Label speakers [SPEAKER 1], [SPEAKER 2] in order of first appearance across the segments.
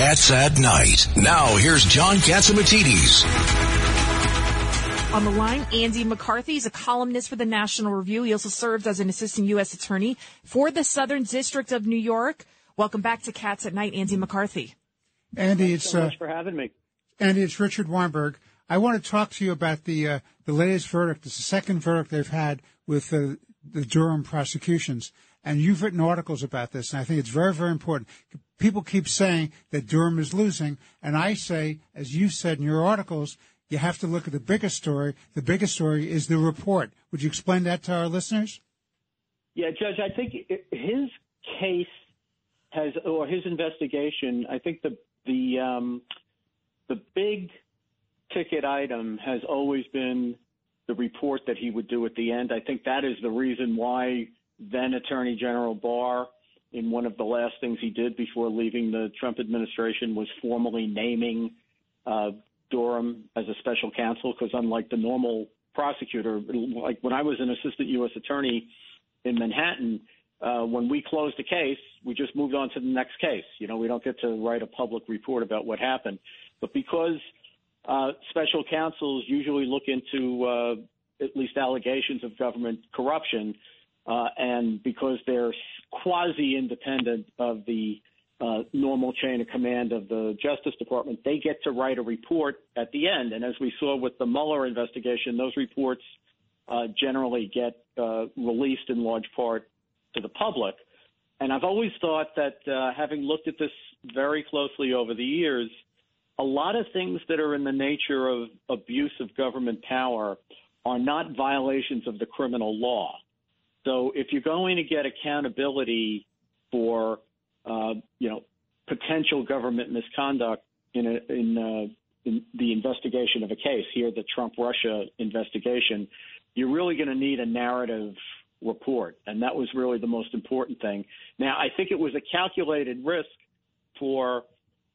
[SPEAKER 1] Cats at Night. Now here's John Catsimatidis.
[SPEAKER 2] On the line, Andy McCarthy is a columnist for the National Review. He also serves as an assistant U.S. attorney for the Southern District of New York. Welcome back to Cats at Night, Andy McCarthy.
[SPEAKER 3] Andy,
[SPEAKER 4] Thanks
[SPEAKER 3] it's
[SPEAKER 4] so
[SPEAKER 3] uh,
[SPEAKER 4] for having me.
[SPEAKER 3] Andy, it's Richard Weinberg. I want to talk to you about the uh, the latest verdict. It's the second verdict they've had with uh, the Durham prosecutions, and you've written articles about this, and I think it's very, very important. People keep saying that Durham is losing, and I say, as you said in your articles, you have to look at the biggest story. The biggest story is the report. Would you explain that to our listeners?
[SPEAKER 4] Yeah, Judge, I think his case has, or his investigation, I think the the um, the big ticket item has always been the report that he would do at the end. I think that is the reason why then Attorney General Barr, in one of the last things he did before leaving the Trump administration, was formally naming uh, Durham as a special counsel because unlike the normal prosecutor, like when I was an assistant U.S. attorney in Manhattan, uh, when we closed a case, we just moved on to the next case. You know, we don't get to write a public report about what happened. But because uh, special counsels usually look into uh, at least allegations of government corruption, uh, and because they're quasi independent of the uh, normal chain of command of the Justice Department, they get to write a report at the end. And as we saw with the Mueller investigation, those reports uh, generally get uh, released in large part to the public. And I've always thought that, uh, having looked at this very closely over the years, a lot of things that are in the nature of abuse of government power are not violations of the criminal law. So if you're going to get accountability for, uh, you know, potential government misconduct in a, in, uh, in the investigation of a case, here the Trump Russia investigation, you're really going to need a narrative report, and that was really the most important thing. Now, I think it was a calculated risk for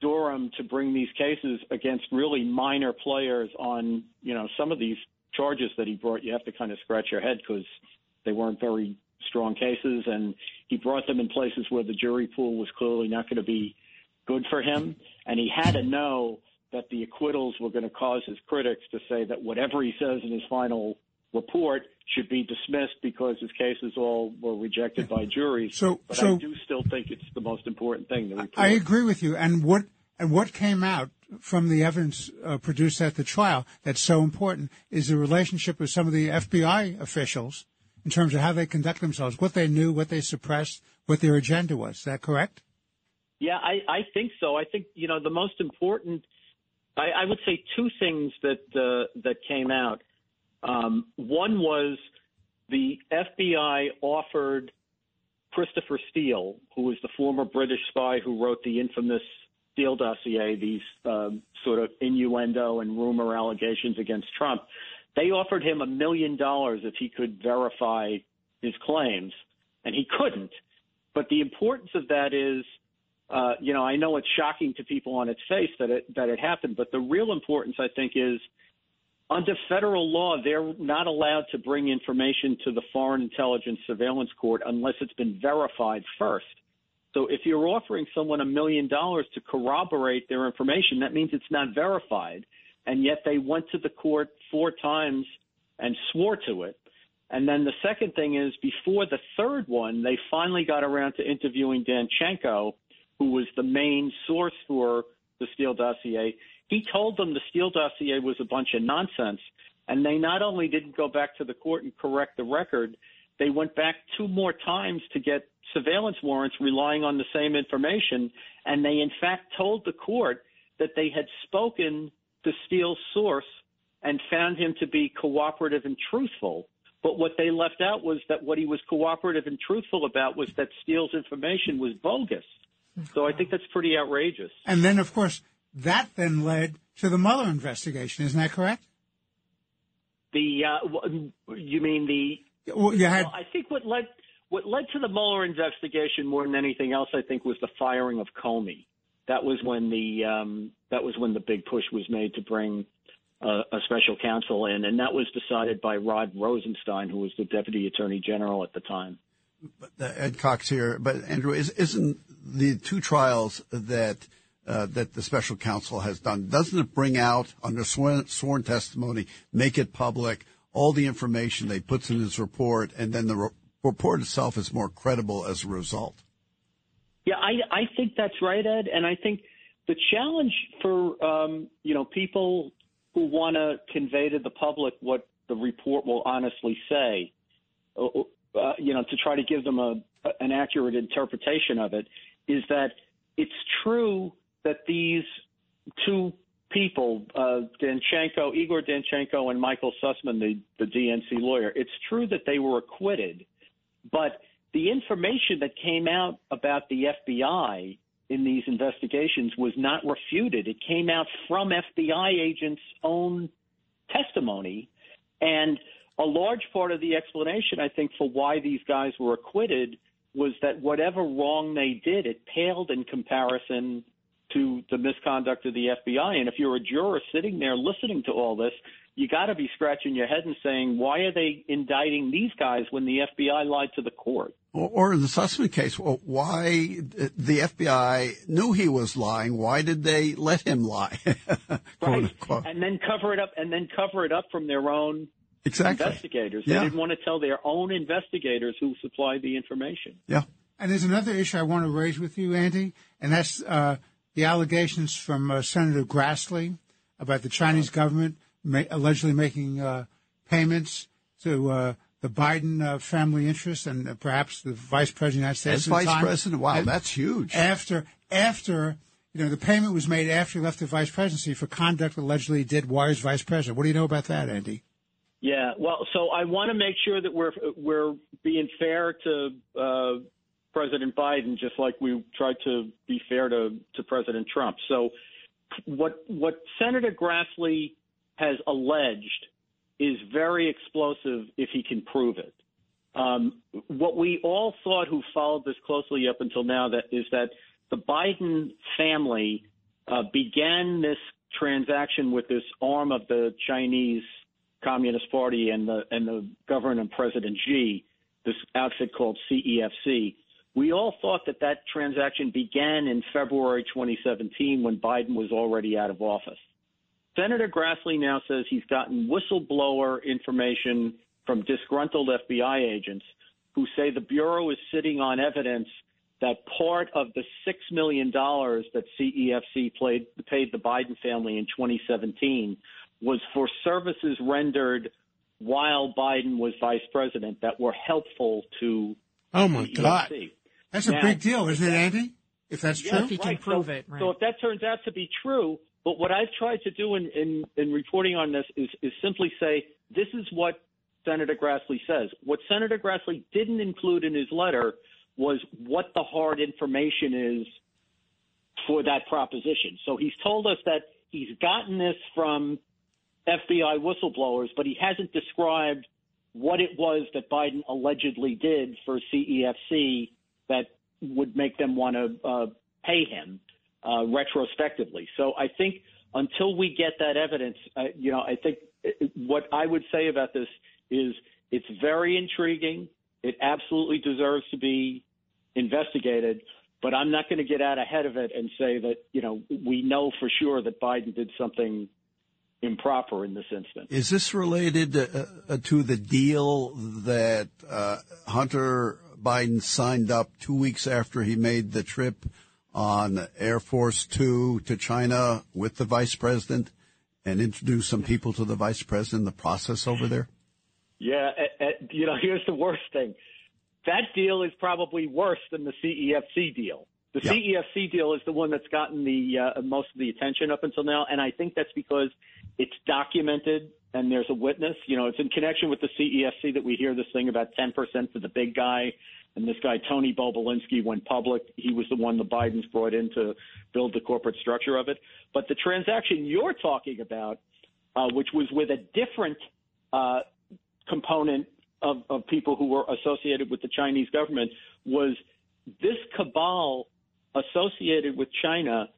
[SPEAKER 4] Durham to bring these cases against really minor players on, you know, some of these charges that he brought. You have to kind of scratch your head because they weren't very strong cases, and he brought them in places where the jury pool was clearly not going to be good for him, and he had to know that the acquittals were going to cause his critics to say that whatever he says in his final report should be dismissed because his cases all were rejected by juries.
[SPEAKER 3] So-
[SPEAKER 4] but
[SPEAKER 3] so-
[SPEAKER 4] I do still think it's the most important thing. The report.
[SPEAKER 3] I agree with you. And what and what came out from the evidence uh, produced at the trial that's so important is the relationship with some of the FBI officials in terms of how they conduct themselves, what they knew, what they suppressed, what their agenda was. Is that correct?
[SPEAKER 4] Yeah, I, I think so. I think you know the most important. I, I would say two things that uh, that came out. Um, one was the FBI offered Christopher Steele, who was the former British spy who wrote the infamous Steele dossier, these um, sort of innuendo and rumor allegations against Trump. They offered him a million dollars if he could verify his claims, and he couldn't. But the importance of that is, uh, you know, I know it's shocking to people on its face that it that it happened, but the real importance, I think, is under federal law, they're not allowed to bring information to the Foreign Intelligence Surveillance Court unless it's been verified first. So if you're offering someone a million dollars to corroborate their information, that means it's not verified. And yet they went to the court four times and swore to it. And then the second thing is before the third one, they finally got around to interviewing Danchenko, who was the main source for the Steele dossier. He told them the Steele dossier was a bunch of nonsense. And they not only didn't go back to the court and correct the record, they went back two more times to get surveillance warrants relying on the same information. And they, in fact, told the court that they had spoken to Steele's source and found him to be cooperative and truthful. But what they left out was that what he was cooperative and truthful about was that Steele's information was bogus. So I think that's pretty outrageous.
[SPEAKER 3] And then, of course, that then led to the Mueller investigation. Isn't that correct?
[SPEAKER 4] The uh, you mean the?
[SPEAKER 3] Well, you had.
[SPEAKER 4] Well, I think what led what led to the Mueller investigation more than anything else, I think, was the firing of Comey. That was when the um, that was when the big push was made to bring uh, a special counsel in, and that was decided by Rod Rosenstein, who was the deputy attorney general at the time.
[SPEAKER 5] Uh, Ed Cox here, but Andrew, is, isn't the two trials that uh, that the special counsel has done doesn't it bring out under sworn, sworn testimony, make it public, all the information they puts in his report, and then the re- report itself is more credible as a result?
[SPEAKER 4] Yeah, I I think that's right, Ed, and I think the challenge for um, you know people who want to convey to the public what the report will honestly say, uh, uh, you know, to try to give them a an accurate interpretation of it, is that it's true that these two people, uh, Danchenko, Igor Danchenko, and Michael Sussmann, the, the DNC lawyer, it's true that they were acquitted, but the information that came out about the FBI in these investigations was not refuted. It came out from FBI agents' own testimony. And a large part of the explanation, I think, for why these guys were acquitted was that whatever wrong they did, it paled in comparison to the misconduct of the FBI. And if you're a juror sitting there listening to all this, you got to be scratching your head and saying, why are they indicting these guys when the FBI lied to the court?
[SPEAKER 5] Or, or in the Sussmann case, well, why the FBI knew he was lying? Why did they let him lie?
[SPEAKER 4] right, and then cover it up, and then cover it up from their own
[SPEAKER 5] exactly.
[SPEAKER 4] investigators.
[SPEAKER 5] Yeah.
[SPEAKER 4] They didn't want to tell their own investigators who supplied the information.
[SPEAKER 5] Yeah.
[SPEAKER 3] And there's another issue I want to raise with you, Andy, and that's uh, the allegations from uh, Senator Grassley about the Chinese government ma- allegedly making uh, payments to uh, the Biden uh, family interest and uh, perhaps the vice president of the United States.
[SPEAKER 5] As vice
[SPEAKER 3] time.
[SPEAKER 5] president, wow,
[SPEAKER 3] And
[SPEAKER 5] that's huge.
[SPEAKER 3] After, after, you know, the payment was made after he left the vice presidency for conduct allegedly did while he was vice president. What do you know about that, Andy?
[SPEAKER 4] Yeah, well, so I want to make sure that we're we're being fair to uh, President Biden, just like we tried to be fair to to President Trump. So, what what Senator Grassley has alleged is very explosive if he can prove it. Um, what we all thought who followed this closely up until now that is that the Biden family uh, began this transaction with this arm of the Chinese Communist Party and the and the government and President Xi, this outfit called CEFC. We all thought that that transaction began in February 2017 when Biden was already out of office. Senator Grassley now says he's gotten whistleblower information from disgruntled FBI agents who say the Bureau is sitting on evidence that part of the $6 million that CEFC played, paid the Biden family in 2017 was for services rendered while Biden was vice president that were helpful to
[SPEAKER 3] Oh my
[SPEAKER 4] CEFC.
[SPEAKER 3] God, that's a big deal, isn't it, Andy? If that's
[SPEAKER 4] Yeah,
[SPEAKER 3] true.
[SPEAKER 2] If he can
[SPEAKER 4] right.
[SPEAKER 2] prove
[SPEAKER 4] so,
[SPEAKER 2] it, right.
[SPEAKER 4] So if that turns out to be true, but what I've tried to do in, in, in reporting on this is, is simply say this is what Senator Grassley says. What Senator Grassley didn't include in his letter was what the hard information is for that proposition. So he's told us that he's gotten this from FBI whistleblowers, but he hasn't described what it was that Biden allegedly did for CEFC that would make them want to uh, pay him uh, retrospectively. So I think until we get that evidence, uh, you know, I think what I would say about this is it's very intriguing. It absolutely deserves to be investigated, but I'm not going to get out ahead of it and say that, you know, we know for sure that Biden did something improper in this instance.
[SPEAKER 5] Is this related uh, uh, to the deal that uh, Hunter Biden signed up two weeks after he made the trip on Air Force Two to China with the vice president and introduce some people to the vice president in the process over there?
[SPEAKER 4] Yeah, uh, uh, you know, here's the worst thing. That deal is probably worse than the CEFC deal. The
[SPEAKER 5] Yeah.
[SPEAKER 4] CEFC deal is the one that's gotten the uh, most of the attention up until now, and I think that's because it's documented and there's a witness. You know, it's in connection with the CEFC that we hear this thing about 10% for the big guy and this guy Tony Bobulinski went public. He was the one the Bidens brought in to build the corporate structure of it. But the transaction you're talking about, uh, which was with a different uh, component of, of people who were associated with the Chinese government, was this cabal associated with China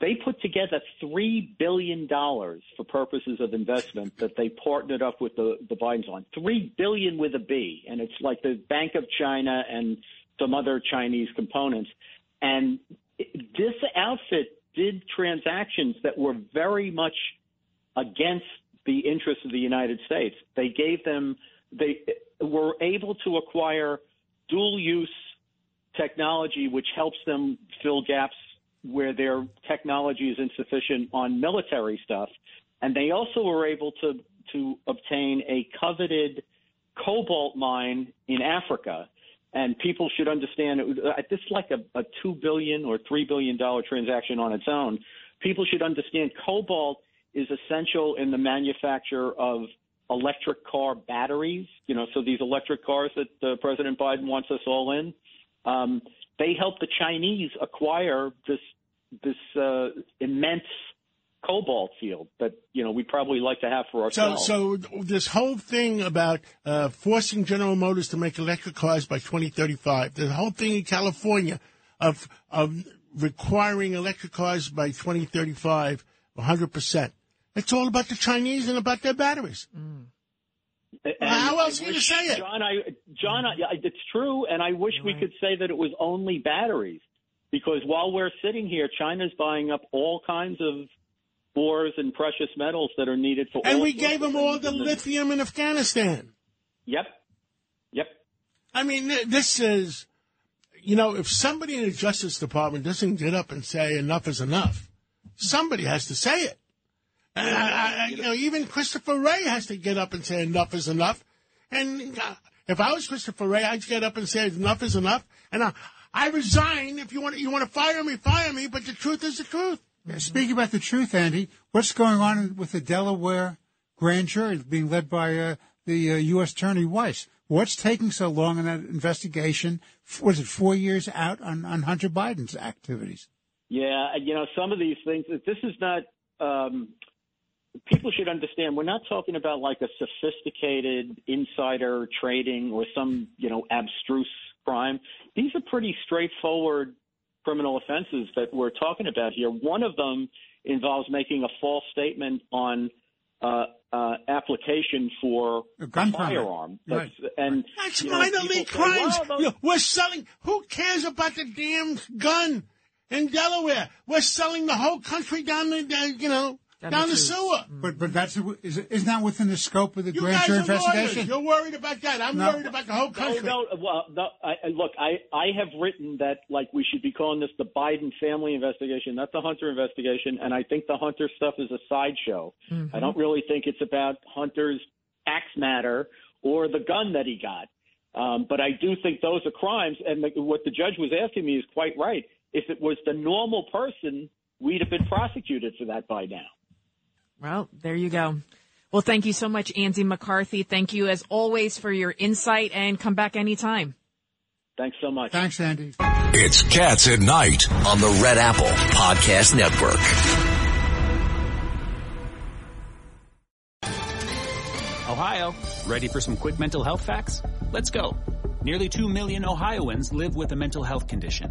[SPEAKER 4] they put together three billion dollars for purposes of investment that they partnered up with the the Bidens on. Three billion with a B, and it's like the Bank of China and some other Chinese components. And this outfit did transactions that were very much against the interests of the United States. They gave them they were able to acquire dual use technology, which helps them fill gaps where their technology is insufficient on military stuff. And they also were able to, to obtain a coveted cobalt mine in Africa. And people should understand it, uh, this is like a, a two billion or three billion dollar transaction on its own. People should understand cobalt is essential in the manufacture of electric car batteries. You know, so these electric cars that uh, President Biden wants us all in. Um, they helped the Chinese acquire this this uh, immense cobalt field that you know we probably like to have for ourselves.
[SPEAKER 6] So, so this whole thing about uh, forcing General Motors to make electric cars by 2035, the whole thing in California of of requiring electric cars by 2035, 100 percent. It's all about the Chinese and about their batteries. Mm. How else can you say it,
[SPEAKER 4] John? I, John, I, it's true, and I wish we could say that it was only batteries because while we're sitting here, China's buying up all kinds of ores and precious metals that are needed for.
[SPEAKER 6] And we gave them all the lithium in Afghanistan.
[SPEAKER 4] Yep. Yep.
[SPEAKER 6] I mean, this is, you know, if somebody in the Justice Department doesn't get up and say enough is enough, somebody has to say it. And I, I, you know, even Christopher Wray has to get up and say enough is enough. And uh, if I was Christopher Wray, I'd get up and say enough is enough. And I, I resign. If you want, you want to fire me, fire me. But the truth is the truth.
[SPEAKER 3] Yeah, speaking about the truth, Andy, what's going on with the Delaware grand jury being led by uh, the uh, U.S. Attorney Weiss? What's taking so long in that investigation? Was it four years out on, on Hunter Biden's activities?
[SPEAKER 4] Yeah, you know, some of these things. This is not. Um, people should understand. We're not talking about like a sophisticated insider trading or some you know abstruse crime. These are pretty straightforward criminal offenses that we're talking about here. One of them involves making a false statement on uh, uh, application for
[SPEAKER 3] a gun
[SPEAKER 4] firearm.
[SPEAKER 3] Right.
[SPEAKER 4] And
[SPEAKER 6] that's minor league crimes. Well, we're selling. Who cares about the damn gun in Delaware? We're selling the whole country down the, you know, down, down the, sewer.
[SPEAKER 3] But but that's is isn't that within the scope of the
[SPEAKER 6] you
[SPEAKER 3] grand jury investigation?
[SPEAKER 6] Lawyers. You're worried about that. I'm no. worried about the whole country.
[SPEAKER 4] No, no. Well, no, I, look, I I have written that like we should be calling this the Biden family investigation, not the Hunter investigation, and I think the Hunter stuff is a sideshow. Mm-hmm. I don't really think it's about Hunter's axe matter or the gun that he got. Um, but I do think those are crimes, and the, what the judge was asking me is quite right. If it was the normal person, we'd have been prosecuted for that by now.
[SPEAKER 2] Well, there you go. Well, thank you so much, Andy McCarthy. Thank you as always for your insight and come back anytime.
[SPEAKER 4] Thanks so much.
[SPEAKER 3] Thanks, Andy.
[SPEAKER 1] It's Cats at Night on the Red Apple Podcast Network.
[SPEAKER 7] Ohio, ready for some quick mental health facts? Let's go. Nearly 2 million Ohioans live with a mental health condition.